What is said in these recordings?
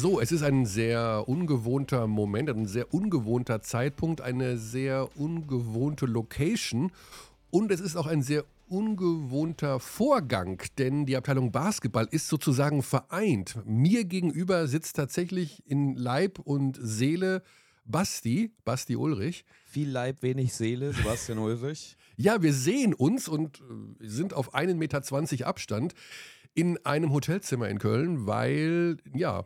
So, es ist ein sehr ungewohnter Moment, ein sehr ungewohnter Zeitpunkt, eine sehr ungewohnte Location und es ist auch ein sehr ungewohnter Vorgang, denn die Abteilung Basketball ist sozusagen vereint. Mir gegenüber sitzt tatsächlich in Leib und Seele Basti, Basti Ulrich. Viel Leib, wenig Seele, Sebastian Ulrich. Ja, wir sehen uns und äh, sind auf 1,20 Meter Abstand in einem Hotelzimmer in Köln, weil, ja,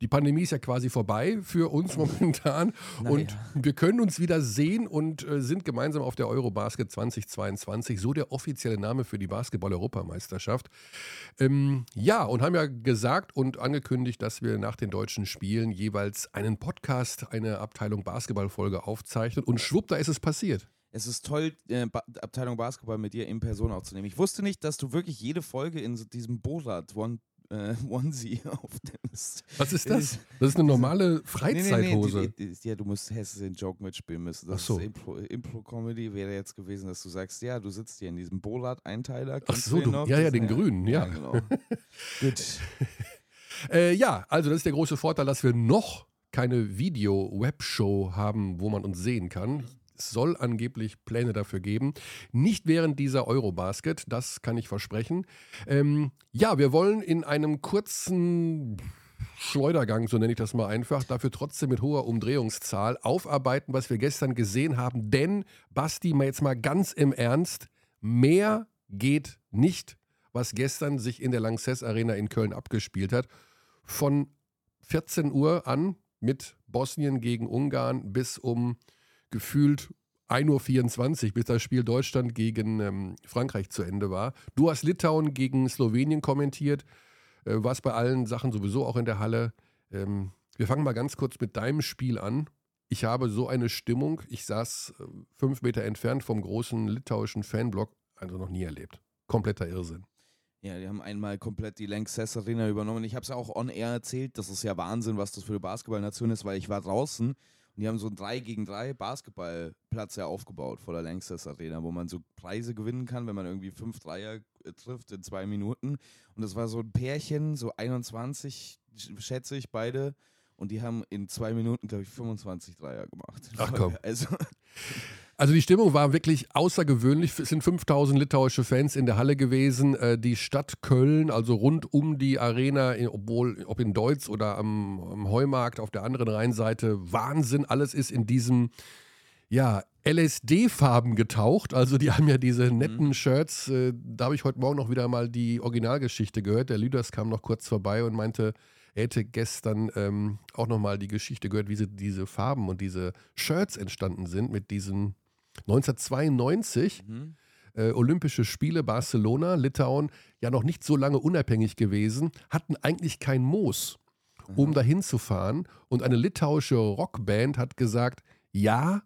die Pandemie ist ja quasi vorbei für uns momentan naja. und wir können uns wieder sehen und äh, sind gemeinsam auf der Eurobasket 2022, so der offizielle Name für die Basketball-Europameisterschaft. Ähm, ja, und haben ja gesagt und angekündigt, dass wir nach den deutschen Spielen jeweils einen Podcast, eine Abteilung Basketball-Folge aufzeichnen und schwupp, da ist es passiert. Es ist toll, äh, ba Abteilung Basketball mit dir in Person aufzunehmen. Ich wusste nicht, dass du wirklich jede Folge in so diesem Borat One äh, Onesie aufnimmst. Was ist das? Das ist eine normale Freizeithose. Nee, nee, nee, ja, du musst Hesse den Joke mitspielen müssen. Das Ach so. Impro-Comedy Impro wäre jetzt gewesen, dass du sagst, ja, du sitzt hier in diesem Bolat-Einteiler. Ach so, du, ja, ja, den ja, grünen, ja. ja genau. Gut. äh, ja, also das ist der große Vorteil, dass wir noch keine Video-Webshow haben, wo man uns sehen kann. Soll angeblich Pläne dafür geben. Nicht während dieser Eurobasket, das kann ich versprechen. Ähm, ja, wir wollen in einem kurzen Schleudergang, so nenne ich das mal einfach, dafür trotzdem mit hoher Umdrehungszahl aufarbeiten, was wir gestern gesehen haben. Denn, Basti, mal jetzt mal ganz im Ernst, mehr geht nicht, was gestern sich in der Lanxess Arena in Köln abgespielt hat. Von 14 Uhr an mit Bosnien gegen Ungarn bis um gefühlt 1.24 Uhr, bis das Spiel Deutschland gegen ähm, Frankreich zu Ende war. Du hast Litauen gegen Slowenien kommentiert, äh, warst bei allen Sachen sowieso auch in der Halle. Ähm, wir fangen mal ganz kurz mit deinem Spiel an. Ich habe so eine Stimmung, ich saß äh, fünf Meter entfernt vom großen litauischen Fanblock, also noch nie erlebt. Kompletter Irrsinn. Ja, die haben einmal komplett die Lanxess Arena übernommen. Ich habe es ja auch on air erzählt, das ist ja Wahnsinn, was das für eine Basketballnation ist, weil ich war draußen und die haben so einen 3 gegen 3 Basketballplatz ja aufgebaut vor der Lanxess Arena, wo man so Preise gewinnen kann, wenn man irgendwie fünf Dreier äh, trifft in zwei Minuten. Und das war so ein Pärchen, so 21, schätze ich, beide. Und die haben in zwei Minuten, glaube ich, 25 Dreier gemacht. Ach komm. Also, also die Stimmung war wirklich außergewöhnlich. Es sind 5000 litauische Fans in der Halle gewesen. Äh, die Stadt Köln, also rund um die Arena, obwohl ob in Deutz oder am, am Heumarkt auf der anderen Rheinseite, Wahnsinn. Alles ist in diesem ja, LSD-Farben getaucht. Also die haben ja diese mhm. netten mhm. Shirts. Äh, da habe ich heute Morgen noch wieder mal die Originalgeschichte gehört. Der Lüders kam noch kurz vorbei und meinte, er hätte gestern ähm, auch noch mal die Geschichte gehört, wie sie, diese Farben und diese Shirts entstanden sind mit diesen 1992 mhm. äh, Olympische Spiele Barcelona, Litauen, ja noch nicht so lange unabhängig gewesen, hatten eigentlich kein Moos, um mhm. dahin zu fahren. Und eine litauische Rockband hat gesagt, ja,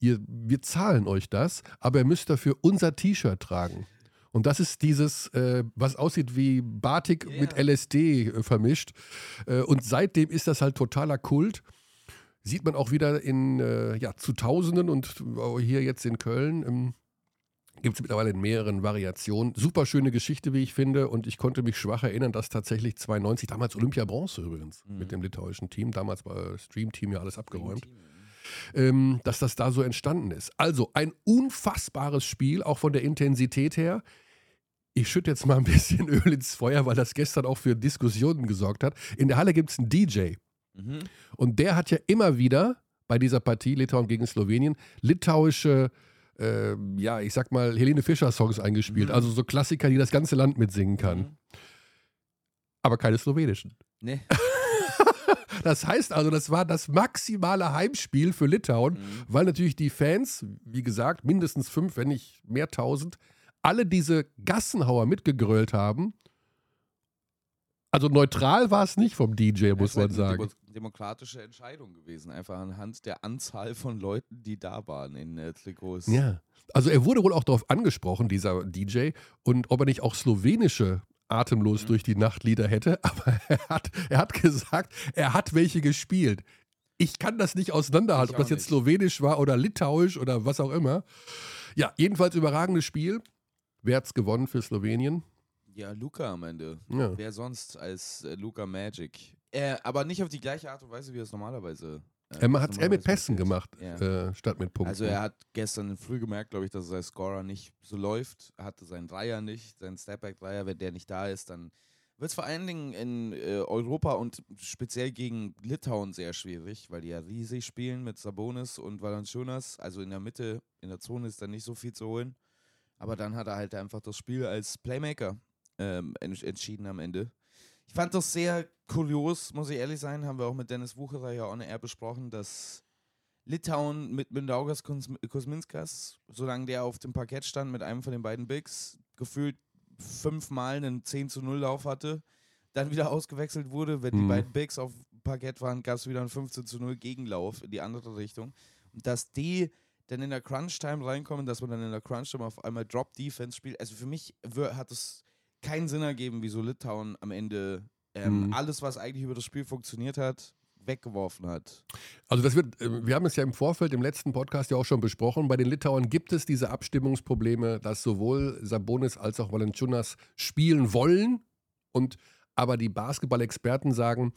ihr, wir zahlen euch das, aber ihr müsst dafür unser T-Shirt tragen. Und das ist dieses, äh, was aussieht wie Batik yeah. mit LSD äh, vermischt. Äh, und seitdem ist das halt totaler Kult sieht man auch wieder in, äh, ja, zu Tausenden und hier jetzt in Köln. Ähm, Gibt es mittlerweile in mehreren Variationen. Super schöne Geschichte, wie ich finde. Und ich konnte mich schwach erinnern, dass tatsächlich 92, damals Olympia Bronze übrigens, mhm. mit dem litauischen Team, damals war Stream Team ja alles abgeräumt, ähm, dass das da so entstanden ist. Also ein unfassbares Spiel, auch von der Intensität her. Ich schütte jetzt mal ein bisschen Öl ins Feuer, weil das gestern auch für Diskussionen gesorgt hat. In der Halle gibt es einen DJ. Mhm. Und der hat ja immer wieder bei dieser Partie Litauen gegen Slowenien litauische, äh, ja, ich sag mal, Helene Fischer-Songs eingespielt. Mhm. Also so Klassiker, die das ganze Land mitsingen kann. Mhm. Aber keine slowenischen. Nee. Das heißt also, das war das maximale Heimspiel für Litauen, mhm. weil natürlich die Fans, wie gesagt, mindestens fünf, wenn nicht mehr tausend, alle diese Gassenhauer mitgegrölt haben. Also neutral war es nicht vom DJ, muss man sagen demokratische Entscheidung gewesen, einfach anhand der Anzahl von Leuten, die da waren in äh, Trikots. Ja, also er wurde wohl auch darauf angesprochen, dieser DJ, und ob er nicht auch slowenische atemlos mhm. durch die Nachtlieder hätte, aber er hat, er hat gesagt, er hat welche gespielt. Ich kann das nicht auseinanderhalten, ob das jetzt nicht. slowenisch war oder litauisch oder was auch immer. Ja, jedenfalls überragendes Spiel. Wer hat's gewonnen für Slowenien? Ja, Luca am Ende. Ja. Wer sonst als äh, Luca Magic? Äh, aber nicht auf die gleiche Art und Weise, wie er es normalerweise. Äh, Er hat es eher mit Pässen gemacht, Ja. äh, statt mit Punkten. Also er hat gestern früh gemerkt, glaube ich, dass sein Scorer nicht so läuft. Er hatte seinen Dreier nicht, seinen Stepback-Dreier. Wenn der nicht da ist, dann wird es vor allen Dingen in äh, Europa und speziell gegen Litauen sehr schwierig, weil die ja riesig spielen mit Sabonis und Valanciunas. Also in der Mitte, in der Zone ist da nicht so viel zu holen. Aber dann hat er halt einfach das Spiel als Playmaker ähm, ents- entschieden am Ende. Ich fand das sehr kurios, muss ich ehrlich sein. Haben wir auch mit Dennis Wucherer ja on air besprochen, dass Litauen mit Mindaugas Kuzminskas, solange der auf dem Parkett stand mit einem von den beiden Bigs, gefühlt fünfmal einen 10 zu 0 Lauf hatte, dann wieder ausgewechselt wurde. Wenn die Mhm. beiden Bigs auf dem Parkett waren, gab es wieder einen 15 zu 0 Gegenlauf in die andere Richtung. Und dass die dann in der Crunch-Time reinkommen, dass man dann in der Crunch-Time auf einmal Drop-Defense spielt. Also für mich hat es keinen Sinn ergeben, wieso Litauen am Ende ähm, Mhm. alles, was eigentlich über das Spiel funktioniert hat, weggeworfen hat. Also das wird, äh, wir haben es ja im Vorfeld im letzten Podcast ja auch schon besprochen. Bei den Litauern gibt es diese Abstimmungsprobleme, dass sowohl Sabonis als auch Valanciunas spielen wollen und aber die Basketball-Experten sagen,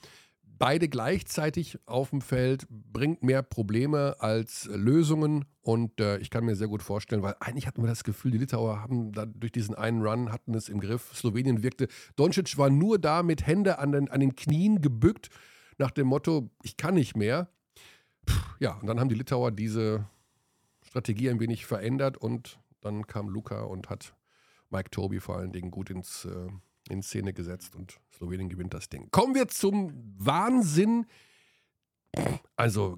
beide gleichzeitig auf dem Feld bringt mehr Probleme als Lösungen und äh, ich kann mir sehr gut vorstellen, weil eigentlich hatten wir das Gefühl, die Litauer haben da durch diesen einen Run hatten es im Griff. Slowenien wirkte, Doncic war nur da mit Hände an den, an den Knien gebückt nach dem Motto, ich kann nicht mehr. Ja, und dann haben die Litauer diese Strategie ein wenig verändert und dann kam Luca und hat Mike Toby vor allen Dingen gut ins, äh, in Szene gesetzt und Slowenien gewinnt das Ding. Kommen wir zum Wahnsinn. Also,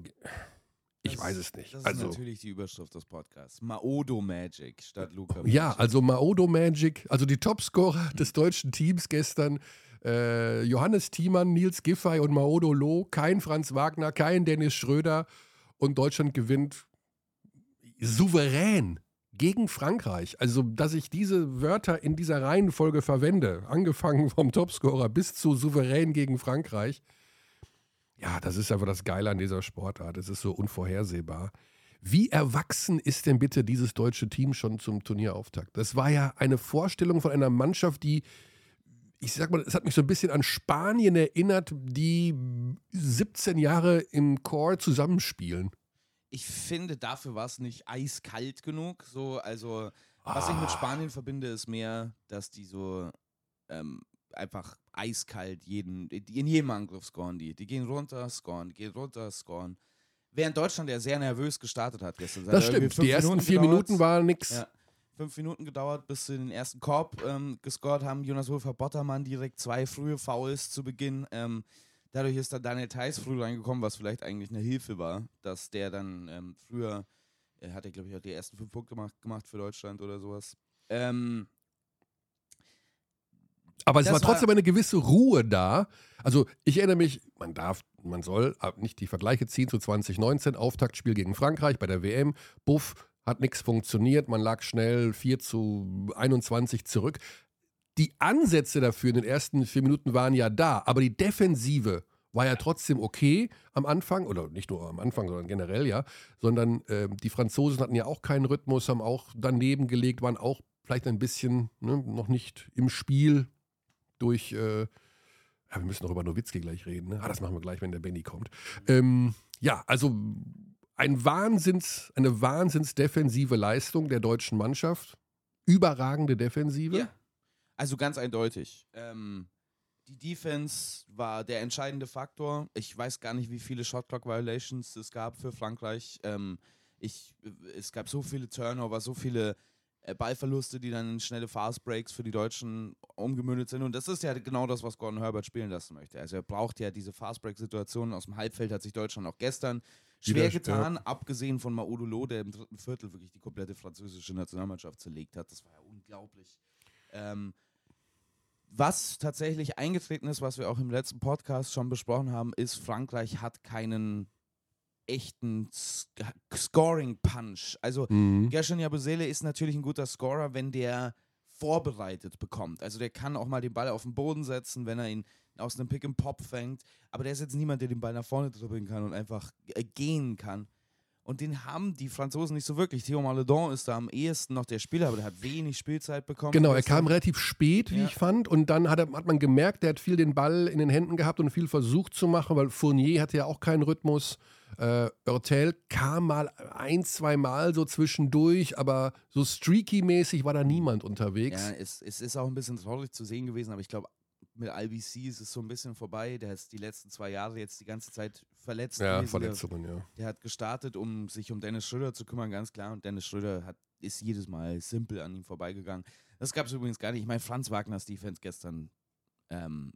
ich Das- weiß es nicht. Das ist Also, natürlich die Überschrift des Podcasts. Maodo Magic statt Luca ja, Magic. also Maodo Magic, also die Topscorer des deutschen Teams gestern. Äh, Johannes Thiemann, Nils Giffey und Maodo Loh, kein Franz Wagner, kein Dennis Schröder und Deutschland gewinnt souverän gegen Frankreich. Also, dass ich diese Wörter in dieser Reihenfolge verwende, angefangen vom Topscorer bis zu souverän gegen Frankreich, ja, das ist einfach das Geile an dieser Sportart. Es ist so unvorhersehbar. Wie erwachsen ist denn bitte dieses deutsche Team schon zum Turnierauftakt? Das war ja eine Vorstellung von einer Mannschaft, die, ich sag mal, es hat mich so ein bisschen an Spanien erinnert, die 17 Jahre im Core zusammenspielen. Ich finde, dafür war es nicht eiskalt genug. So, also, was ich Ah. mit Spanien verbinde, ist mehr, dass die so ähm, einfach eiskalt jeden, in jedem Angriff scoren die. Die gehen runter, scoren, gehen runter, scoren. Während Deutschland ja sehr nervös gestartet hat gestern. Hat Das stimmt. Die ersten Minuten vier gedauert. Minuten waren nix. Ja. Fünf Minuten gedauert, bis sie den ersten Korb ähm, gescored haben. Jonas Wolfer Bottermann direkt zwei frühe Fouls zu Beginn. Ähm, dadurch ist dann Daniel Theiss früh reingekommen, was vielleicht eigentlich eine Hilfe war, dass der dann ähm, früher, er hat ja glaube ich auch die ersten fünf Punkte gemacht, gemacht für Deutschland oder sowas. Ähm, Aber es war trotzdem eine gewisse Ruhe da. Also ich erinnere mich, man darf, man soll ab- nicht die Vergleiche ziehen zu 2019, Auftaktspiel gegen Frankreich bei der WM. Buff, hat nichts funktioniert, man lag schnell 4 zu 21 zurück. Die Ansätze dafür in den ersten vier Minuten waren ja da, aber die Defensive war ja trotzdem okay am Anfang, oder nicht nur am Anfang, sondern generell ja, sondern ähm, die Franzosen hatten ja auch keinen Rhythmus, haben auch daneben gelegt, waren auch vielleicht ein bisschen ne, noch nicht im Spiel durch, äh, ja, wir müssen noch über Nowitzki gleich reden, ne? ah, das machen wir gleich, wenn der Benny kommt. Ähm, ja, also ein Wahnsinns, eine wahnsinns defensive Leistung der deutschen Mannschaft, überragende Defensive. Ja. Also ganz eindeutig. Ähm, die Defense war der entscheidende Faktor. Ich weiß gar nicht, wie viele Shotclock-Violations es gab für Frankreich. Ähm, ich, es gab so viele Turnover, so viele äh, Ballverluste, die dann in schnelle Fastbreaks für die Deutschen umgemündet sind. Und das ist ja genau das, was Gordon Herbert spielen lassen möchte. Also er braucht ja diese Fastbreak-Situationen. Aus dem Halbfeld hat sich Deutschland auch gestern schwer getan, abgesehen von Maudolo, der im dritten Viertel wirklich die komplette französische Nationalmannschaft zerlegt hat. Das war ja unglaublich. Ähm, was tatsächlich eingetreten ist, was wir auch im letzten Podcast schon besprochen haben, ist, Frankreich hat keinen echten Sc Scoring-Punch. Also Mhm. Gershon Jabusele ist natürlich ein guter Scorer, wenn der vorbereitet bekommt. Also der kann auch mal den Ball auf den Boden setzen, wenn er ihn aus einem Pick and Pop fängt. Aber der ist jetzt niemand, der den Ball nach vorne dribbeln kann und einfach äh, gehen kann. Und den haben die Franzosen nicht so wirklich. Theo Maledon ist da am ehesten noch der Spieler, aber der hat wenig Spielzeit bekommen. Genau, er kam relativ spät, wie ja. ich fand. Und dann hat, er, hat man gemerkt, der hat viel den Ball in den Händen gehabt und viel versucht zu machen, weil Fournier hatte ja auch keinen Rhythmus. Äh, Örtel kam mal ein, zwei Mal so zwischendurch, aber so streaky-mäßig war da niemand unterwegs. Ja, es, es ist auch ein bisschen traurig zu sehen gewesen, aber ich glaube, mit IBC ist es so ein bisschen vorbei. Der ist die letzten zwei Jahre jetzt die ganze Zeit verletzt. Ja, gewesen. Verletzungen, der, ja. Der hat gestartet, um sich um Dennis Schröder zu kümmern, ganz klar. Und Dennis Schröder hat, ist jedes Mal simpel an ihm vorbeigegangen. Das gab es übrigens gar nicht. Ich meine, Franz Wagners Defense gestern, ähm,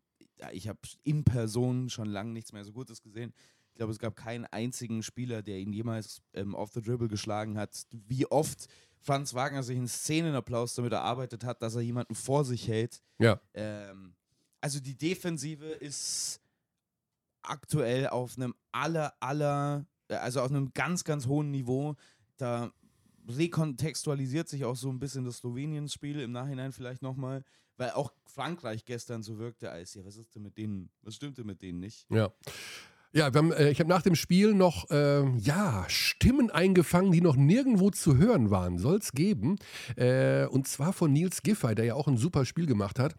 ich habe in Person schon lange nichts mehr so Gutes gesehen. Ich glaube, es gab keinen einzigen Spieler, der ihn jemals ähm, off the dribble geschlagen hat. Wie oft Franz Wagner sich einen Szenenapplaus damit erarbeitet hat, dass er jemanden vor sich hält. Ja. Ähm, also die Defensive ist aktuell auf einem aller, aller, äh, also auf einem ganz, ganz hohen Niveau. Da rekontextualisiert sich auch so ein bisschen das Slowenien-Spiel im Nachhinein vielleicht nochmal, weil auch Frankreich gestern so wirkte, als ja, was ist denn mit denen, was stimmte mit denen nicht? Ja. Ja, haben, äh, ich habe nach dem Spiel noch äh, ja, Stimmen eingefangen, die noch nirgendwo zu hören waren. Soll es geben. Äh, und zwar von Nils Giffey, der ja auch ein super Spiel gemacht hat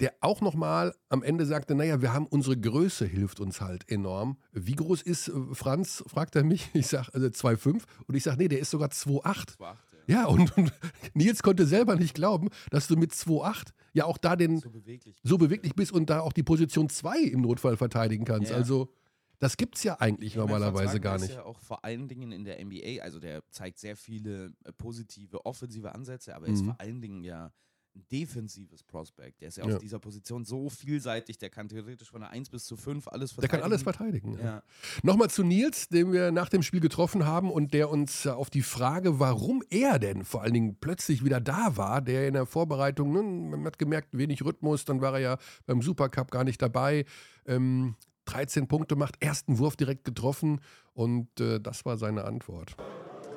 der auch nochmal am Ende sagte, naja, wir haben unsere Größe, hilft uns halt enorm. Wie groß ist äh, Franz, fragt er mich, ich sage also 2,5 und ich sage, nee, der ist sogar 2,8. Ja, ja und, und, Nils konnte selber nicht glauben, dass du mit 2,8 ja auch da den so beweglich, so beweglich bist und da auch die Position 2 im Notfall verteidigen kannst. Ja. Also das gibt es ja eigentlich ja, normalerweise gar nicht. Ist ja auch vor allen Dingen in der NBA, also der zeigt sehr viele äh, positive offensive Ansätze, aber er ist mhm. vor allen Dingen ja ein defensives Prospect. Der ist ja, ja, auf dieser Position so vielseitig, der kann theoretisch von der 1 bis zu 5 alles verteidigen. Der kann alles verteidigen. Ja. ja. Nochmal zu Nils, den wir nach dem Spiel getroffen haben und der uns auf die Frage, warum er denn vor allen Dingen plötzlich wieder da war, der in der Vorbereitung, ne, man hat gemerkt, wenig Rhythmus, dann war er ja beim Supercup gar nicht dabei. Ähm, 13 Punkte macht, ersten Wurf direkt getroffen und äh, das war seine Antwort.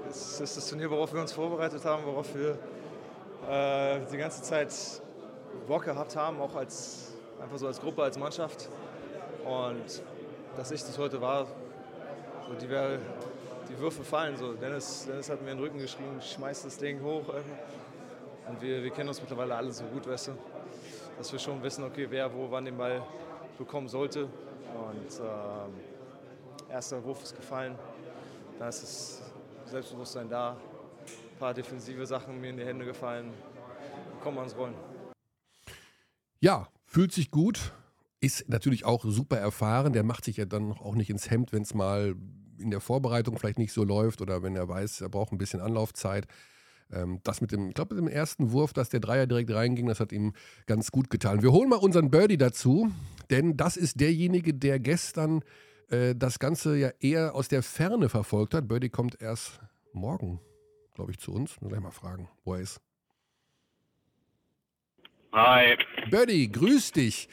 Es ist das Turnier, worauf wir uns vorbereitet haben, worauf wir äh, die ganze Zeit Bock gehabt haben, auch als, einfach so als Gruppe, als Mannschaft. Und dass ich das heute war, so die, wär, die Würfe fallen. So. Dennis, Dennis hat mir in den Rücken geschrieben, schmeißt das Ding hoch. Und wir, wir kennen uns mittlerweile alle so gut, weißt du, dass wir schon wissen, okay, wer wo wann den Ball bekommen sollte. Und äh, erster Wurf ist gefallen. Da ist das Selbstbewusstsein da paar defensive Sachen mir in die Hände gefallen. Kommen wir ans Rollen. Ja, fühlt sich gut. Ist natürlich auch super erfahren. Der macht sich ja dann auch nicht ins Hemd, wenn es mal in der Vorbereitung vielleicht nicht so läuft oder wenn er weiß, er braucht ein bisschen Anlaufzeit. Ähm, das mit dem, ich glaube, mit dem ersten Wurf, dass der Dreier direkt reinging, das hat ihm ganz gut getan. Wir holen mal unseren Birdie dazu, denn das ist derjenige, der gestern äh, das Ganze ja eher aus der Ferne verfolgt hat. Birdie kommt erst morgen glaube ich, zu uns. Nur gleich mal fragen, wo er ist. Hi. Birdie, grüß dich.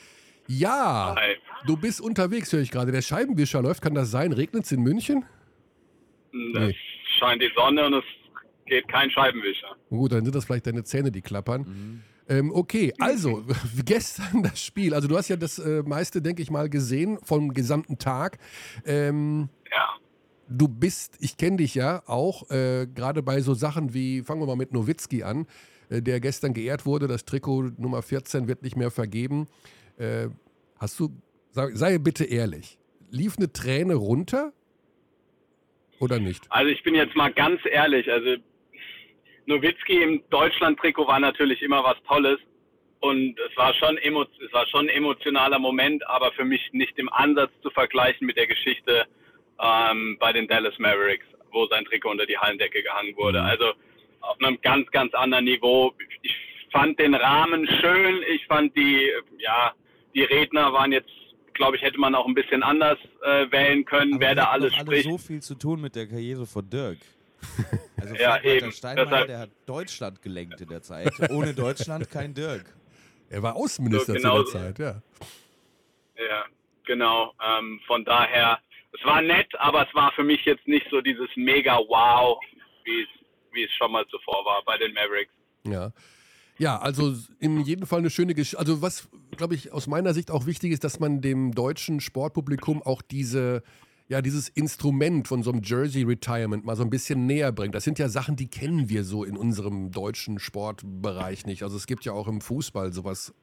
Ja, Hi. du bist unterwegs, höre ich gerade. Der Scheibenwischer läuft, kann das sein? Regnet es in München? Es nee. scheint die Sonne und es geht kein Scheibenwischer. Gut, dann sind das vielleicht deine Zähne, die klappern. Mhm. Ähm, okay, also gestern das Spiel. Also du hast ja das äh, meiste, denke ich mal, gesehen vom gesamten Tag. Ähm, ja du bist, ich kenne dich ja auch, äh, gerade bei so Sachen wie, fangen wir mal mit Nowitzki an, äh, der gestern geehrt wurde, das Trikot Nummer 14 wird nicht mehr vergeben. Äh, hast du, sei, sei bitte ehrlich, lief eine Träne runter oder nicht? Also ich bin jetzt mal ganz ehrlich, also Nowitzki im Deutschland-Trikot war natürlich immer was Tolles und es war schon es war schon ein emotionaler Moment, aber für mich nicht im Ansatz zu vergleichen mit der Geschichte ähm, bei den Dallas Mavericks, wo sein Trikot unter die Hallendecke gehangen wurde. Mhm. Also auf einem ganz, ganz anderen Niveau. Ich fand den Rahmen schön. Ich fand die, ja, die Redner waren jetzt, glaube ich, hätte man auch ein bisschen anders äh, wählen können, Aber wer da alles alle spricht. so viel zu tun mit der Karriere von Dirk. Also ja, eben. Steinmeier, Deshalb, der hat Deutschland gelenkt in der Zeit. Ohne Deutschland kein Dirk. Er war Außenminister so, genau, zu der Zeit, ja. Ja, genau. Ähm, von daher es war nett, aber es war für mich jetzt nicht so dieses mega Wow, wie es, wie es schon mal zuvor war bei den Mavericks. Ja. Ja, also in jedem Fall eine schöne Geschichte. Also was, glaube ich, aus meiner Sicht auch wichtig ist, dass man dem deutschen Sportpublikum auch diese ja, dieses Instrument von so einem Jersey Retirement mal so ein bisschen näher bringt. Das sind ja Sachen, die kennen wir so in unserem deutschen Sportbereich nicht. Also es gibt ja auch im Fußball sowas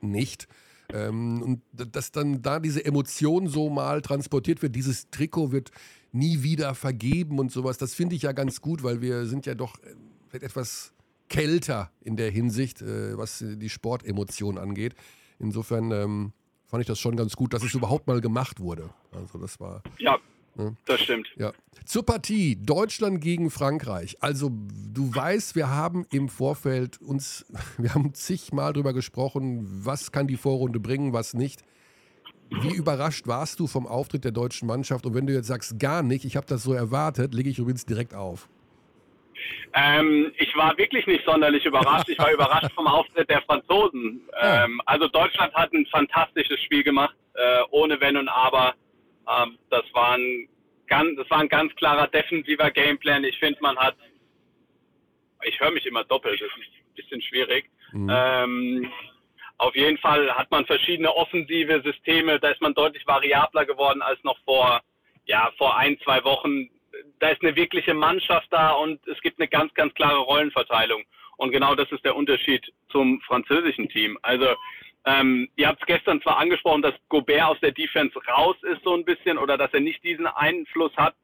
nicht. Ähm, und dass dann da diese Emotion so mal transportiert wird, dieses Trikot wird nie wieder vergeben und sowas, das finde ich ja ganz gut, weil wir sind ja doch äh, etwas kälter in der Hinsicht, äh, was die Sportemotion angeht. Insofern ähm, fand ich das schon ganz gut, dass es überhaupt mal gemacht wurde. Also das war. Ja, ne? das stimmt. Ja. Zur Partie Deutschland gegen Frankreich. Also du weißt, wir haben im Vorfeld uns, wir haben zigmal drüber gesprochen, was kann die Vorrunde bringen, was nicht. Wie überrascht warst du vom Auftritt der deutschen Mannschaft? Und wenn du jetzt sagst, gar nicht, ich habe das so erwartet, lege ich übrigens direkt auf. Ähm, ich war wirklich nicht sonderlich überrascht. Ich war überrascht vom Auftritt der Franzosen. Ähm, also Deutschland hat ein fantastisches Spiel gemacht, äh, ohne Wenn und Aber. Ähm, das, war ein ganz, das war ein ganz klarer defensiver Gameplan. Ich finde, man hat, ich höre mich immer doppelt, das ist ein bisschen schwierig. Mhm. Ähm, auf jeden Fall hat man verschiedene offensive Systeme. Da ist man deutlich variabler geworden als noch vor, ja, vor ein, zwei Wochen da ist eine wirkliche Mannschaft da und es gibt eine ganz, ganz klare Rollenverteilung. Und genau das ist der Unterschied zum französischen Team. Also ähm, ihr habt es gestern zwar angesprochen, dass Gobert aus der Defense raus ist so ein bisschen oder dass er nicht diesen Einfluss hat.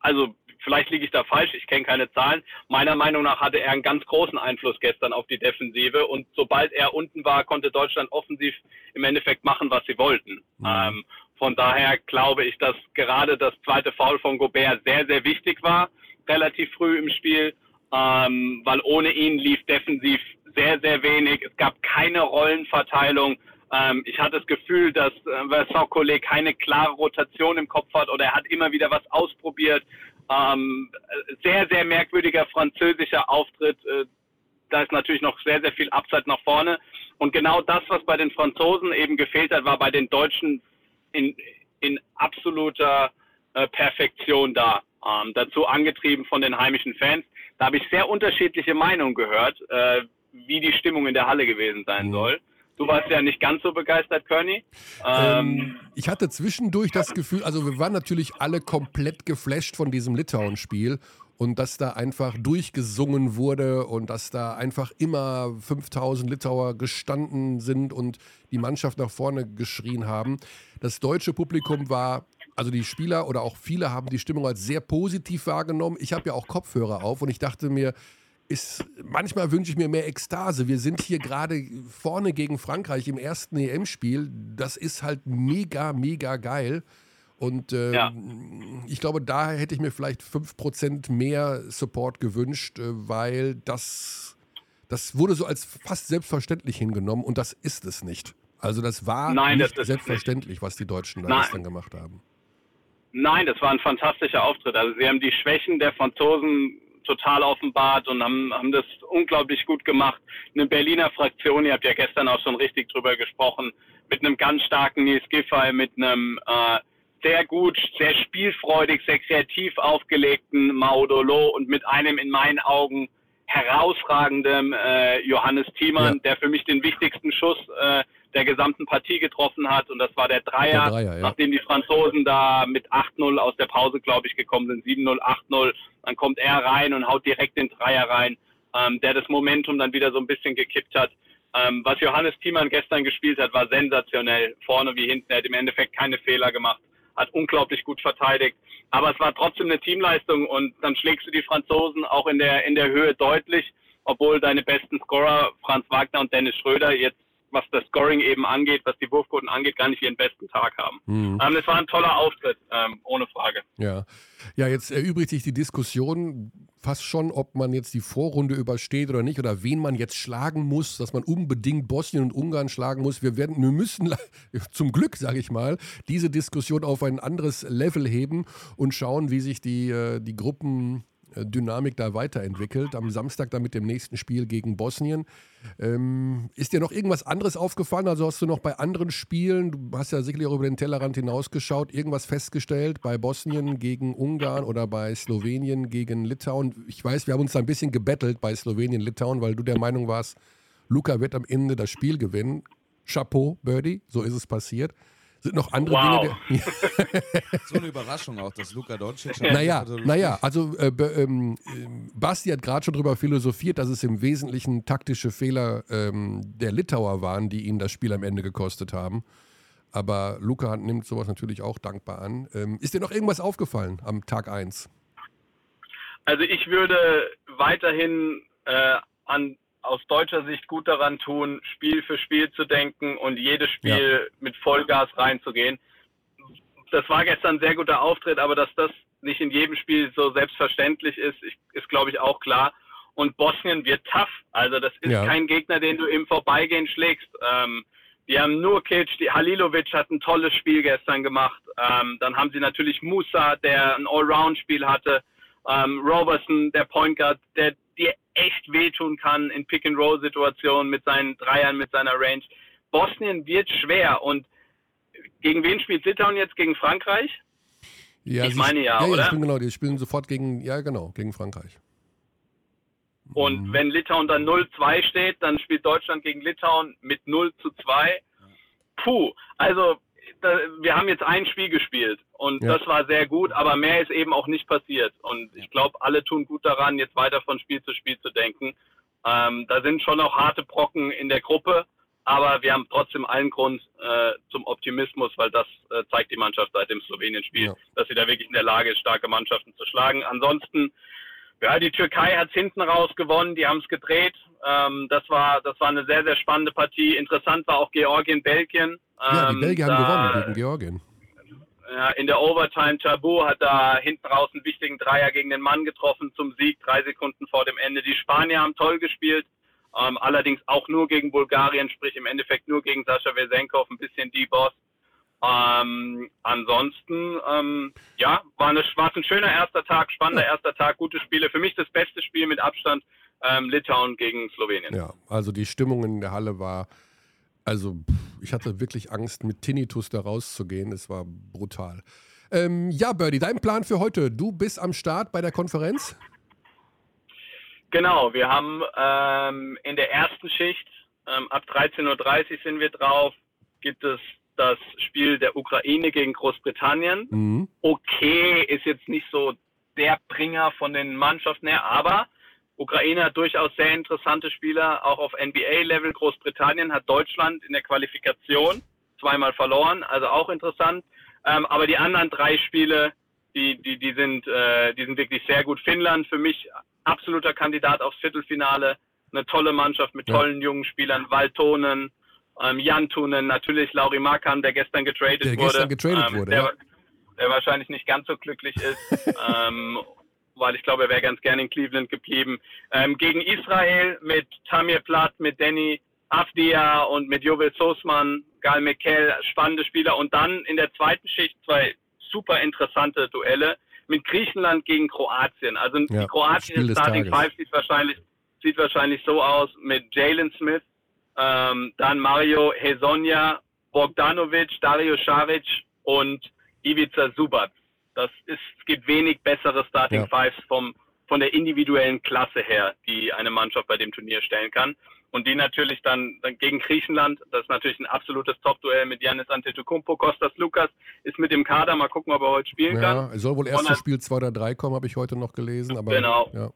Also vielleicht liege ich da falsch, ich kenne keine Zahlen. Meiner Meinung nach hatte er einen ganz großen Einfluss gestern auf die Defensive und sobald er unten war, konnte Deutschland offensiv im Endeffekt machen, was sie wollten. Mhm. Ähm, von daher glaube ich, dass gerade das zweite Foul von Gobert sehr, sehr wichtig war, relativ früh im Spiel, ähm, weil ohne ihn lief defensiv sehr, sehr wenig. Es gab keine Rollenverteilung. Ähm, ich hatte das Gefühl, dass äh, Vincent Collet keine klare Rotation im Kopf hat oder er hat immer wieder was ausprobiert. Ähm, sehr, sehr merkwürdiger französischer Auftritt. Äh, da ist natürlich noch sehr, sehr viel Abseits nach vorne. Und genau das, was bei den Franzosen eben gefehlt hat, war bei den Deutschen in, in absoluter äh, Perfektion da. Ähm, dazu angetrieben von den heimischen Fans. Da habe ich sehr unterschiedliche Meinungen gehört, äh, wie die Stimmung in der Halle gewesen sein mhm. soll. Du warst ja nicht ganz so begeistert, Körny. Ähm, ähm, ich hatte zwischendurch das Gefühl, also wir waren natürlich alle komplett geflasht von diesem Litauen-Spiel und dass da einfach durchgesungen wurde und dass da einfach immer 5000 Litauer gestanden sind und die Mannschaft nach vorne geschrien haben. Das deutsche Publikum war, also die Spieler oder auch viele haben die Stimmung als sehr positiv wahrgenommen. Ich habe ja auch Kopfhörer auf und ich dachte mir, ist, manchmal wünsche ich mir mehr Ekstase. Wir sind hier gerade vorne gegen Frankreich im ersten EM-Spiel. Das ist halt mega, mega geil. Und äh, ja. ich glaube, da hätte ich mir vielleicht 5% mehr Support gewünscht, äh, weil das, das wurde so als fast selbstverständlich hingenommen und das ist es nicht. Also das war Nein, nicht das selbstverständlich, nicht. was die Deutschen da gestern gemacht haben. Nein, das war ein fantastischer Auftritt. Also sie haben die Schwächen der Franzosen total offenbart und haben, haben das unglaublich gut gemacht. Eine Berliner Fraktion, ihr habt ja gestern auch schon richtig drüber gesprochen, mit einem ganz starken Nils Giffey, mit einem äh, sehr gut, sehr spielfreudig, sehr kreativ aufgelegten Maudolo und mit einem in meinen Augen herausragenden äh, Johannes Thiemann, ja. der für mich den wichtigsten Schuss äh, der gesamten Partie getroffen hat. Und das war der Dreier, der Dreier ja. nachdem die Franzosen da mit 8-0 aus der Pause, glaube ich, gekommen sind. 7-0, 8-0. Dann kommt er rein und haut direkt den Dreier rein, ähm, der das Momentum dann wieder so ein bisschen gekippt hat. Ähm, was Johannes Thiemann gestern gespielt hat, war sensationell. Vorne wie hinten. Er hat im Endeffekt keine Fehler gemacht hat unglaublich gut verteidigt. Aber es war trotzdem eine Teamleistung und dann schlägst du die Franzosen auch in der, in der Höhe deutlich, obwohl deine besten Scorer, Franz Wagner und Dennis Schröder, jetzt was das Scoring eben angeht, was die Wurfquoten angeht, gar nicht ihren besten Tag haben. Mhm. Ähm, es war ein toller Auftritt, ähm, ohne Frage. Ja. ja, jetzt erübrigt sich die Diskussion fast schon, ob man jetzt die Vorrunde übersteht oder nicht oder wen man jetzt schlagen muss, dass man unbedingt Bosnien und Ungarn schlagen muss. Wir werden, wir müssen zum Glück, sage ich mal, diese Diskussion auf ein anderes Level heben und schauen, wie sich die, äh, die Gruppen Dynamik da weiterentwickelt. Am Samstag dann mit dem nächsten Spiel gegen Bosnien. Ähm, ist dir noch irgendwas anderes aufgefallen? Also hast du noch bei anderen Spielen, du hast ja sicherlich auch über den Tellerrand hinausgeschaut, irgendwas festgestellt bei Bosnien gegen Ungarn oder bei Slowenien gegen Litauen? Ich weiß, wir haben uns da ein bisschen gebettelt bei Slowenien, Litauen, weil du der Meinung warst, Luca wird am Ende das Spiel gewinnen. Chapeau, Birdie, so ist es passiert. Sind noch andere Wow. Dinge. Der, So eine Überraschung auch, dass Luka Doncic. naja, naja, also äh, ähm, ähm, Basti hat gerade schon darüber philosophiert, dass es im Wesentlichen taktische Fehler ähm, der Litauer waren, die ihn das Spiel am Ende gekostet haben. Aber Luca nimmt sowas natürlich auch dankbar an. Ähm, ist dir noch irgendwas aufgefallen am Tag 1? Also ich würde weiterhin äh, an, aus deutscher Sicht gut daran tun, Spiel für Spiel zu denken und jedes Spiel mit Vollgas reinzugehen. Das war gestern ein sehr guter Auftritt, aber dass das nicht in jedem Spiel so selbstverständlich ist, ist glaube ich auch klar. Und Bosnien wird tough. Also das ist Ja. kein Gegner, den du im Vorbeigehen schlägst. Ähm, die haben nur Kitsch, die Halilovic hat ein tolles Spiel gestern gemacht. Ähm, dann haben sie natürlich Musa, der ein Allround-Spiel hatte. Ähm, Robertson, der Point Guard, der dir echt wehtun kann in Pick-and-Roll-Situationen mit seinen Dreiern, mit seiner Range. Bosnien wird schwer und gegen wen spielt Litauen jetzt? Gegen Frankreich? Ja, Ich meine ja, ja, oder? Ja, spielen, genau, die spielen sofort gegen, ja genau, gegen Frankreich. Und Mhm. wenn Litauen dann 0-2 steht, dann spielt Deutschland gegen Litauen mit 0 zu 2. Puh, also da, wir haben jetzt ein Spiel gespielt und Ja. das war sehr gut, aber mehr ist eben auch nicht passiert. Und ich glaube, alle tun gut daran, jetzt weiter von Spiel zu Spiel zu denken. Ähm, da sind schon noch harte Brocken in der Gruppe, aber wir haben trotzdem allen Grund äh, zum Optimismus, weil das äh, zeigt die Mannschaft seit dem Slowenien-Spiel, Ja. dass sie da wirklich in der Lage ist, starke Mannschaften zu schlagen. Ansonsten ja, die Türkei hat hinten raus gewonnen, die haben es gedreht. Ähm, das war das war eine sehr sehr spannende Partie. Interessant war auch Georgien Belgien. Ja, die Ähm, Belgier haben da- gewonnen gegen Georgien. Ja, in der Overtime Tabu hat da hinten raus einen wichtigen Dreier gegen den Mann getroffen zum Sieg, drei Sekunden vor dem Ende. Die Spanier haben toll gespielt, ähm, allerdings auch nur gegen Bulgarien, sprich im Endeffekt nur gegen Sascha Wesenkov, ein bisschen die Boss. Ähm, ansonsten, ähm, ja, war, eine, war es ein schöner erster Tag, spannender erster Tag, gute Spiele. Für mich das beste Spiel mit Abstand ähm, Litauen gegen Slowenien. Ja, also die Stimmung in der Halle war, also ich hatte wirklich Angst, mit Tinnitus da rauszugehen. Es war brutal. Ähm, ja, Birdie, dein Plan für heute. Du bist am Start bei der Konferenz? Genau, wir haben ähm, in der ersten Schicht, ähm, ab 13.30 Uhr sind wir drauf, gibt es das Spiel der Ukraine gegen Großbritannien. Mhm. Okay, ist jetzt nicht so der Bringer von den Mannschaften her, aber Ukraine hat durchaus sehr interessante Spieler, auch auf NBA-Level. Großbritannien hat Deutschland in der Qualifikation zweimal verloren, also auch interessant. Ähm, aber die anderen drei Spiele, die, die, die, sind, äh, die sind wirklich sehr gut. Finnland für mich absoluter Kandidat aufs Viertelfinale. Eine tolle Mannschaft mit Ja. tollen jungen Spielern. Valtonen, ähm, Jantunen, natürlich Lauri Markan, der gestern getradet Der wurde. gestern getradet ähm, wurde, der, ja. der wahrscheinlich nicht ganz so glücklich ist, ähm, weil ich glaube, er wäre ganz gerne in Cleveland geblieben. Ähm, gegen Israel mit Tamir Platt, mit Danny Avdia und mit Jovel Sosman, Gal Mekel, spannende Spieler. Und dann in der zweiten Schicht zwei super interessante Duelle mit Griechenland gegen Kroatien. Also Ja, die kroatische Starting. Five sieht wahrscheinlich, sieht wahrscheinlich so aus mit Jalen Smith, ähm, dann Mario Hezonja, Bogdanovic, Dario Saric und Ivica Subac. Das ist, es gibt wenig bessere Starting Ja. Fives vom, von der individuellen Klasse her, die eine Mannschaft bei dem Turnier stellen kann. Und die natürlich dann, dann gegen Griechenland, das ist natürlich ein absolutes Top-Duell mit Yannis Antetokounmpo. Kostas Lukas ist mit dem Kader, mal gucken, ob er heute spielen kann. Ja, es soll wohl erst Sondern- zu Spiel 2 oder 3 kommen, habe ich heute noch gelesen. Aber, Genau. Ja.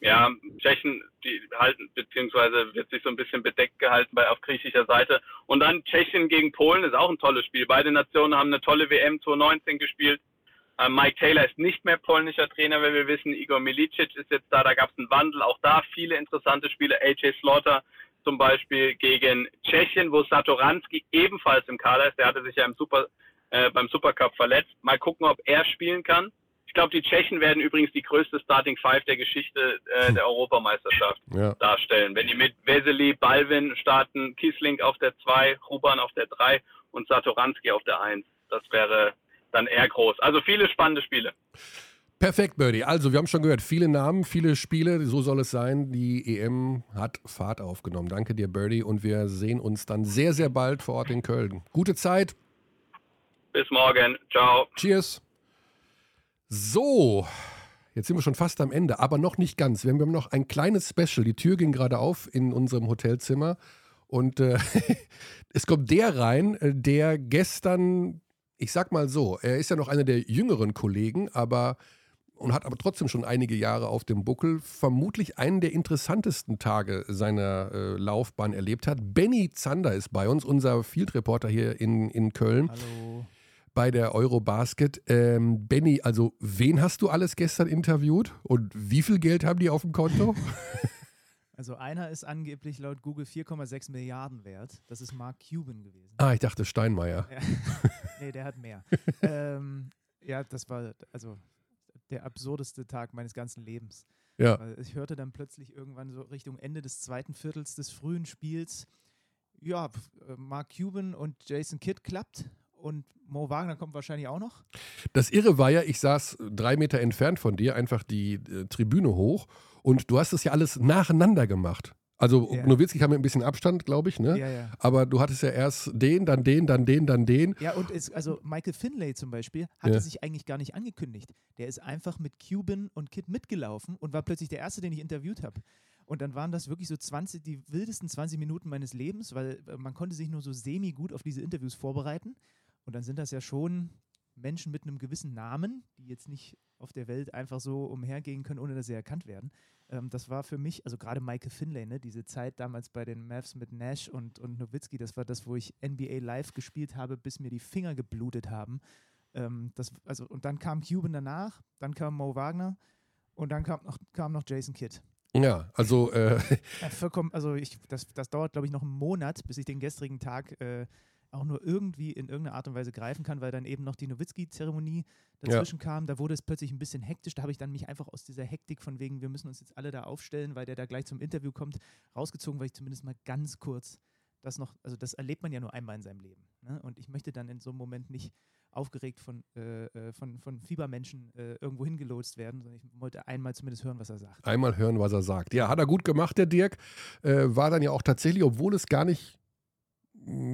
Ja, Tschechen, die halten, beziehungsweise wird sich so ein bisschen bedeckt gehalten bei auf griechischer Seite. Und dann Tschechien gegen Polen ist auch ein tolles Spiel. Beide Nationen haben eine tolle WM 2019 gespielt. Ähm, Mike Taylor ist nicht mehr polnischer Trainer, weil wir wissen, Igor Milicic ist jetzt da, da gab es einen Wandel. Auch da viele interessante Spiele. AJ Slaughter zum Beispiel gegen Tschechien, wo Satoranski ebenfalls im Kader ist. Der hatte sich ja im Super, äh, beim Supercup verletzt. Mal gucken, ob er spielen kann. Ich glaube, die Tschechen werden übrigens die größte Starting Five der Geschichte äh, der Europameisterschaft Ja. darstellen. Wenn die mit Vesely, Balvin starten, Kiesling auf der 2, Ruban auf der 3 und Satoranski auf der 1. Das wäre dann eher groß. Also viele spannende Spiele. Perfekt, Birdie. Also, wir haben schon gehört, viele Namen, viele Spiele, so soll es sein. Die EM hat Fahrt aufgenommen. Danke dir, Birdie. Und wir sehen uns dann sehr, sehr bald vor Ort in Köln. Gute Zeit. Bis morgen. Ciao. Cheers. So, jetzt sind wir schon fast am Ende, aber noch nicht ganz. Wir haben noch ein kleines Special. Die Tür ging gerade auf in unserem Hotelzimmer Und äh, es kommt der rein, äh, der gestern, ich sag mal so, er ist ja noch einer der jüngeren Kollegen, aber und hat aber trotzdem schon einige Jahre auf dem Buckel, vermutlich einen der interessantesten Tage seiner äh, Laufbahn erlebt hat. Benny Zander ist bei uns, unser Field Reporter hier in, in Köln. Hallo. Bei der Eurobasket. Ähm, Benny, also wen hast du alles gestern interviewt und wie viel Geld haben die auf dem Konto? Also einer ist angeblich laut Google 4,6 Milliarden wert. Das ist Mark Cuban gewesen. ah, ich dachte Steinmeier. Ja. nee, der hat mehr. ähm, ja, das war also der absurdeste Tag meines ganzen Lebens. Ja. Ich hörte dann plötzlich irgendwann so Richtung Ende des zweiten Viertels des frühen Spiels, ja, äh, Mark Cuban und Jason Kidd klappt und Mo Wagner kommt wahrscheinlich auch noch. Das Irre war ja, ich saß drei Meter entfernt von dir, einfach die äh, Tribüne hoch und du hast das ja alles nacheinander gemacht. Also Ja. Nowitzki kam mit ein bisschen Abstand, glaube ich, ne? Ja, ja. Aber du hattest ja erst den, dann den, dann den, dann den. Ja, und es, also Michael Finlay zum Beispiel hatte Ja. sich eigentlich gar nicht angekündigt. Der ist einfach mit Cuban und Kid mitgelaufen und war plötzlich der Erste, den ich interviewt habe. Und dann waren das wirklich so 20, die wildesten 20 Minuten meines Lebens, weil äh, man konnte sich nur so semi-gut auf diese Interviews vorbereiten. Und dann sind das ja schon Menschen mit einem gewissen Namen, die jetzt nicht auf der Welt einfach so umhergehen können, ohne dass sie erkannt werden. Ähm, das war für mich, also gerade Michael Finlay, ne, diese Zeit damals bei den Mavs mit Nash und, und Nowitzki, das war das, wo ich NBA live gespielt habe, bis mir die Finger geblutet haben. Ähm, das, also, und dann kam Cuban danach, dann kam Mo Wagner und dann kam noch, kam noch Jason Kidd. Ja, also äh, Ja, vollkommen, also ich, das, das dauert, glaube ich, noch einen Monat, bis ich den gestrigen Tag äh, auch nur irgendwie in irgendeiner Art und Weise greifen kann, weil dann eben noch die Nowitzki-Zeremonie dazwischen kam. Da wurde es plötzlich ein bisschen hektisch. Da habe ich dann mich einfach aus dieser Hektik von wegen, wir müssen uns jetzt alle da aufstellen, weil der da gleich zum Interview kommt, rausgezogen, weil ich zumindest mal ganz kurz das noch, also das erlebt man ja nur einmal in seinem Leben. Ne? Und ich möchte dann in so einem Moment nicht aufgeregt von, äh, äh, von, von Fiebermenschen äh, irgendwo hingelotst werden, sondern ich wollte einmal zumindest hören, was er sagt. einmal hören, was er sagt. Ja, hat er gut gemacht, der Dirk. Äh, war dann ja auch tatsächlich, obwohl es gar nicht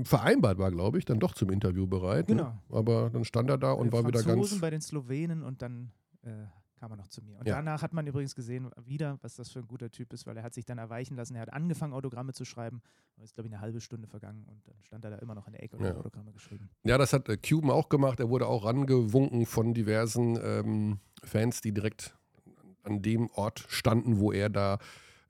vereinbart war, glaube ich, dann doch zum Interview bereit. Genau. Ne? Aber dann stand er da und war wieder ganz. bei den Slowenen und dann äh, kam er noch zu mir. Und Ja. danach hat man übrigens gesehen, wieder, was das für ein guter Typ ist, weil er hat sich dann erweichen lassen. Er hat angefangen, Autogramme zu schreiben. Aber ist, glaube ich, eine halbe Stunde vergangen und dann stand er da immer noch in der Ecke und Ja. hat Autogramme geschrieben. Ja, das hat äh, Cuban auch gemacht. Er wurde auch rangewunken von diversen ähm, Fans, die direkt an dem Ort standen, wo er da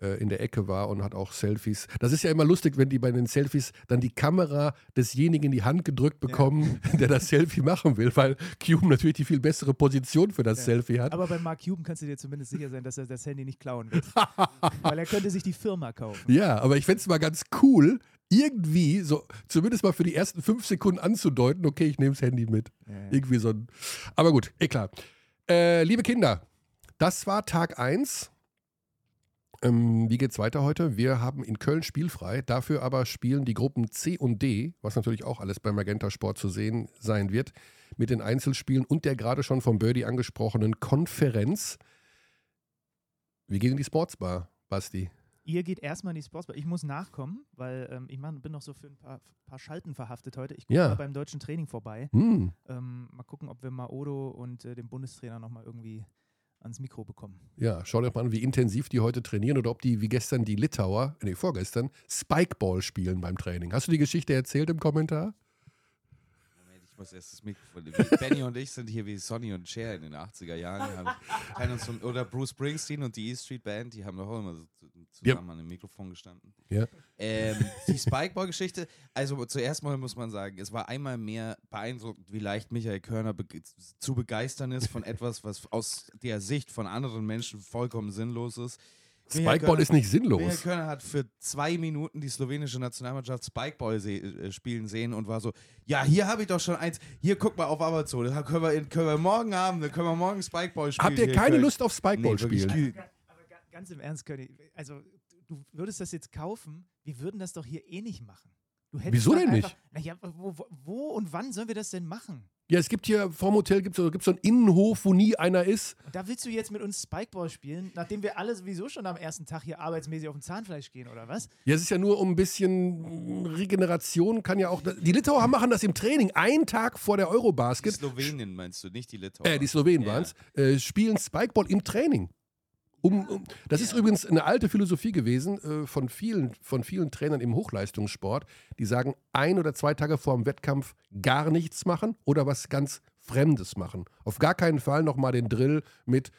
äh, in der Ecke war und hat auch Selfies. Das ist ja immer lustig, wenn die bei den Selfies dann die Kamera desjenigen in die Hand gedrückt bekommen, der das Selfie machen will, weil Cuban natürlich die viel bessere Position für das Ja. Selfie hat. Aber bei Mark Cuban kannst du dir zumindest sicher sein, dass er das Handy nicht klauen wird. weil er könnte sich die Firma kaufen. Ja, aber ich fände es mal ganz cool, irgendwie so zumindest mal für die ersten fünf Sekunden anzudeuten, okay, ich nehme das Handy mit. Ja, ja. Irgendwie so ein. Aber gut, eh klar. Äh, liebe Kinder, das war Tag 1. Ähm, wie geht's weiter heute? Wir haben in Köln spielfrei. Dafür aber spielen die Gruppen C und D, was natürlich auch alles beim Magenta Sport zu sehen sein wird, mit den Einzelspielen und der gerade schon vom Birdie angesprochenen Konferenz. Wir gehen in die Sportsbar, Basti. Ihr geht erstmal in die Sportsbar. Ich muss nachkommen, weil ähm, ich mach, bin noch so für ein paar, paar Schalten verhaftet heute. Ich gucke Ja. mal beim deutschen Training vorbei. Hm. Ähm, mal gucken, ob wir Maodo und äh, den Bundestrainer nochmal irgendwie ans Mikro bekommen. Ja, schau dir mal an, wie intensiv die heute trainieren oder ob die wie gestern die Litauer, nee, vorgestern, Spikeball spielen beim Training. Hast du die Geschichte erzählt im Kommentar? Ich muss erst das Mikrofon. Benny und ich sind hier wie Sonny und Cher in den 80er Jahren. Haben, uns von, oder Bruce Springsteen und die E Street Band, die haben doch auch immer so zu- zusammen an dem Mikrofon gestanden. Ja. Ähm, die Spikeball-Geschichte, also zuerst mal muss man sagen, es war einmal mehr beeindruckend, wie leicht Michael Körner bege zu begeistern ist von etwas, was aus der Sicht von anderen Menschen vollkommen sinnlos ist. Michael Spikeball ist nicht Michael sinnlos. Körner hat für zwei Minuten die slowenische Nationalmannschaft Spikeball se äh, spielen sehen und war so, ja, hier habe ich doch schon eins, hier guck mal auf Amazon, das können wir, in, können wir morgen haben, dann können wir morgen Spikeball spielen. Habt ihr keine Köln. Lust auf Spikeball Nee, wirklich, spielen? die- Aber ga- ganz im Ernst, König, also du würdest das jetzt kaufen, wir würden das doch hier eh nicht machen. Wieso denn einfach, nicht? Naja, wo, wo, wo und wann sollen wir das denn machen? Ja, es gibt hier vorm Hotel gibt's, so- gibt's so einen Innenhof, wo nie einer ist. Und da willst du jetzt mit uns Spikeball spielen, nachdem wir alle sowieso schon am ersten Tag hier arbeitsmäßig auf dem Zahnfleisch gehen, oder was? Ja, es ist ja nur um ein bisschen Regeneration, kann ja auch. Die Litauer machen das im Training, einen Tag vor der Die Eurobasket. Slowenien meinst du, nicht die Litauer. Äh, die Slowenen Ja. waren es, äh, spielen Spikeball im Training. Um, um, das ist übrigens eine alte Philosophie gewesen äh, von, vielen, von vielen Trainern im Hochleistungssport, die sagen, ein oder zwei Tage vor dem Wettkampf gar nichts machen oder was ganz Fremdes machen. Auf gar keinen Fall nochmal den Drill mit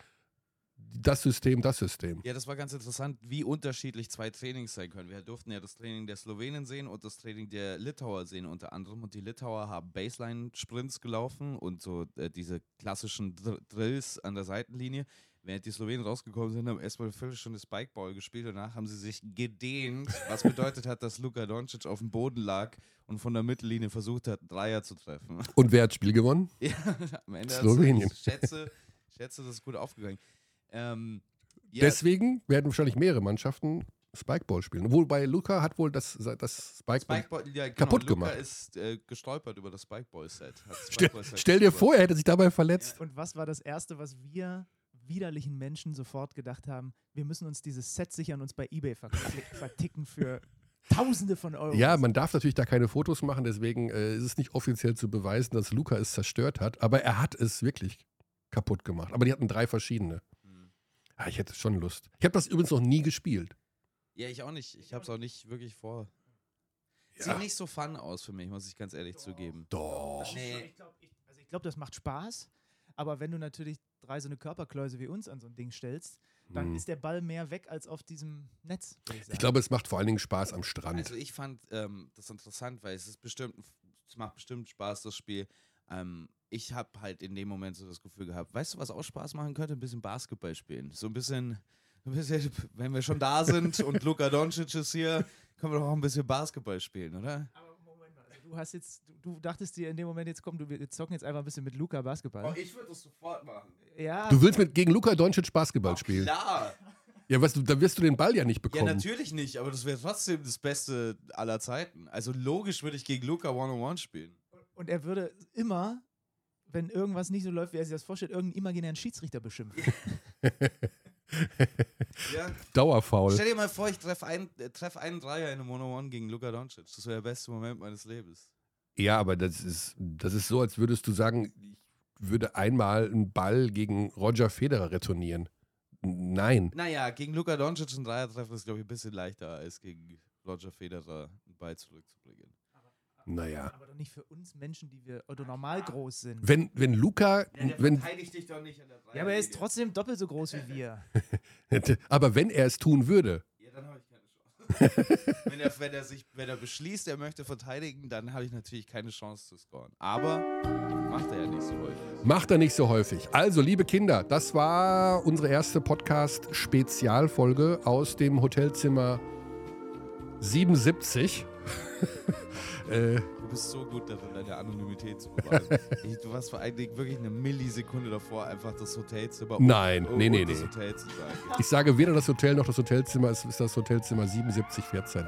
das System, das System. Ja, das war ganz interessant, wie unterschiedlich zwei Trainings sein können. Wir durften ja das Training der Slowenen sehen und das Training der Litauer sehen unter anderem. Und die Litauer haben Baseline-Sprints gelaufen und so äh, diese klassischen Dr Drills an der Seitenlinie. Während die Slowenen rausgekommen sind, haben erstmal eine Viertelstunde Spikeball gespielt. Danach haben sie sich gedehnt, was bedeutet hat, dass Luka Doncic auf dem Boden lag und von der Mittellinie versucht hat, Dreier zu treffen. Und wer hat das Spiel gewonnen? Ja, am Ende Slowenien. Ich schätze, schätze, das ist gut aufgegangen. Ähm, ja, Deswegen werden wahrscheinlich mehrere Mannschaften Spikeball spielen. Wobei Luca hat wohl das, das Spikeball. Spikeball, ja, genau, kaputt Luka gemacht. ist äh, gestolpert über das Spikeball-Set. Das Stell, stell dir vor, er hätte sich dabei verletzt. Und was war das Erste, was wir widerlichen Menschen sofort gedacht haben? Wir müssen uns dieses Set sichern und uns bei Ebay verticken für Tausende von Euro. Ja, man darf natürlich da keine Fotos machen, deswegen äh, ist es nicht offiziell zu beweisen, dass Luca es zerstört hat, aber er hat es wirklich kaputt gemacht. Aber die hatten drei verschiedene. Hm. Ah, ich hätte schon Lust. Ich habe das übrigens noch nie gespielt. Ja, ich auch nicht. Ich habe es auch nicht wirklich vor. Ja. Sieht nicht so fun aus für mich, muss ich ganz ehrlich zugeben. Doch. Nee. Ich glaube, also ich glaub, das macht Spaß. Aber wenn du natürlich drei so eine Körperkläuse wie uns an so ein Ding stellst, dann Hm. ist der Ball mehr weg als auf diesem Netz. Ich sagen. glaube, es macht vor allen Dingen Spaß am Strand. Also ich fand ähm, das interessant, weil es ist bestimmt, es macht bestimmt Spaß, das Spiel. Ähm, ich habe halt in dem Moment so das Gefühl gehabt, weißt du, was auch Spaß machen könnte? Ein bisschen Basketball spielen. So ein bisschen, ein bisschen wenn wir schon da sind und Luka Doncic ist hier, können wir doch auch ein bisschen Basketball spielen, oder? Aber Moment mal, also du hast jetzt, du, du dachtest dir in dem Moment, jetzt komm, du, wir zocken jetzt einfach ein bisschen mit Luca Basketball. Oh, ich würde das sofort machen. Ja, Du willst mit gegen Luca Doncic Basketball spielen. Klar. Ja, weißt du, da wirst du den Ball ja nicht Ja, bekommen. natürlich nicht, aber das wäre trotzdem das Beste aller Zeiten. Also logisch würde ich gegen Luca One-on-One spielen. und er würde immer, wenn irgendwas nicht so läuft, wie er sich das vorstellt, irgendeinen imaginären Schiedsrichter beschimpfen. Ja. Dauerfaul. Stell dir mal vor, ich treffe einen, äh, treff einen Dreier in einem One-on-One gegen Luka Doncic. Das wäre der beste Moment meines Lebens. Ja, aber das ist, das ist so, als würdest du sagen, ich würde einmal einen Ball gegen Roger Federer retournieren. Nein. Naja, gegen Luka Doncic einen Dreier treffen ist, glaube ich, ein bisschen leichter, als gegen Roger Federer einen Ball zurückzubringen. Naja. Aber doch nicht für uns Menschen, die wir oder normal groß sind. Wenn, wenn Luca, wenn, verteidigt dich doch nicht an der Ja, aber er ist trotzdem doppelt so groß wie wir. aber wenn er es tun würde, Ja, dann habe ich keine Chance. wenn, er, wenn, er sich, wenn er beschließt, er möchte verteidigen, dann habe ich natürlich keine Chance zu scoren. Aber macht er ja nicht so häufig. macht er nicht so häufig. Also, liebe Kinder, das war unsere erste Podcast-Spezialfolge aus dem Hotelzimmer 77. äh, Du bist so gut darin, deine Anonymität zu bewahren. ich, du warst vor allen Dingen wirklich eine Millisekunde davor, einfach das Hotelzimmer Nein, und, nee, nee, nee. Hotel zu sagen. ich sage weder das Hotel noch das Hotelzimmer, es ist das Hotelzimmer 7714.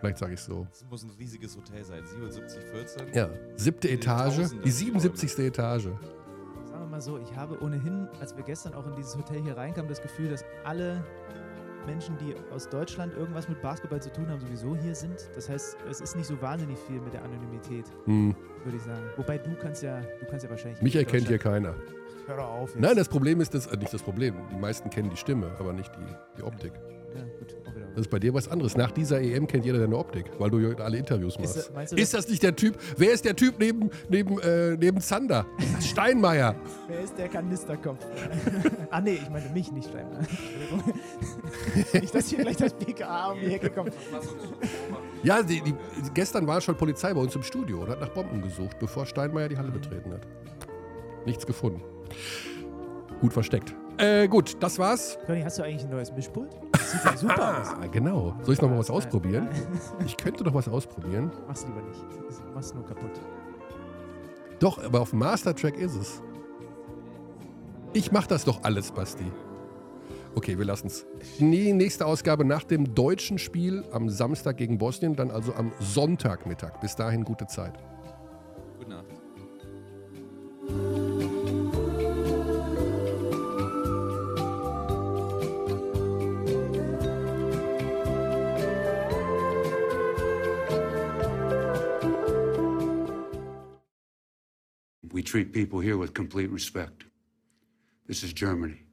Vielleicht sage ich so. Das muss ein riesiges Hotel sein. 7714. Ja, siebte In Etage, die 77. Etage. Sagen wir mal so, ich habe ohnehin, als wir gestern auch in dieses Hotel hier reinkamen, das Gefühl, dass alle Menschen, die aus Deutschland irgendwas mit Basketball zu tun haben, sowieso hier sind. Das heißt, es ist nicht so wahnsinnig viel mit der Anonymität, Hm, würde ich sagen. Wobei du kannst ja, du kannst ja wahrscheinlich. mich erkennt hier keiner. Hör doch auf. Jetzt. Nein, das Problem ist das, äh, nicht das Problem. Die meisten kennen die Stimme, aber nicht die, die Optik. Ja, gut, auch wieder. Das ist bei dir was anderes. Nach dieser EM kennt jeder deine Optik, weil du ja alle Interviews Ist, machst. das- meinst du, Ist das nicht der Typ? Wer ist der Typ neben, neben, äh, neben Zander? Steinmeier. Wer ist der Kanisterkopf? ah, nee, ich meine mich, nicht Steiner. Nicht, dass hier gleich das BKA um die Ecke kommt. Ja, die, die, gestern war schon Polizei bei uns im Studio und hat nach Bomben gesucht, bevor Steinmeier die Halle betreten hat. Nichts gefunden. Gut versteckt. Äh, gut, das war's. Conny, hast du eigentlich ein neues Mischpult? Das sieht ja super aus. Ah, genau. Soll ich noch mal was ausprobieren? Ich könnte noch was ausprobieren. Mach's lieber nicht. Mach's nur kaputt. Doch, aber auf dem Mastertrack ist es. Ich mach das doch alles, Basti. Okay, wir lassen's. Die nächste Ausgabe nach dem deutschen Spiel am Samstag gegen Bosnien, dann also am Sonntagmittag. Bis dahin gute Zeit. Gute Nacht. We treat people here with complete respect. This is Germany.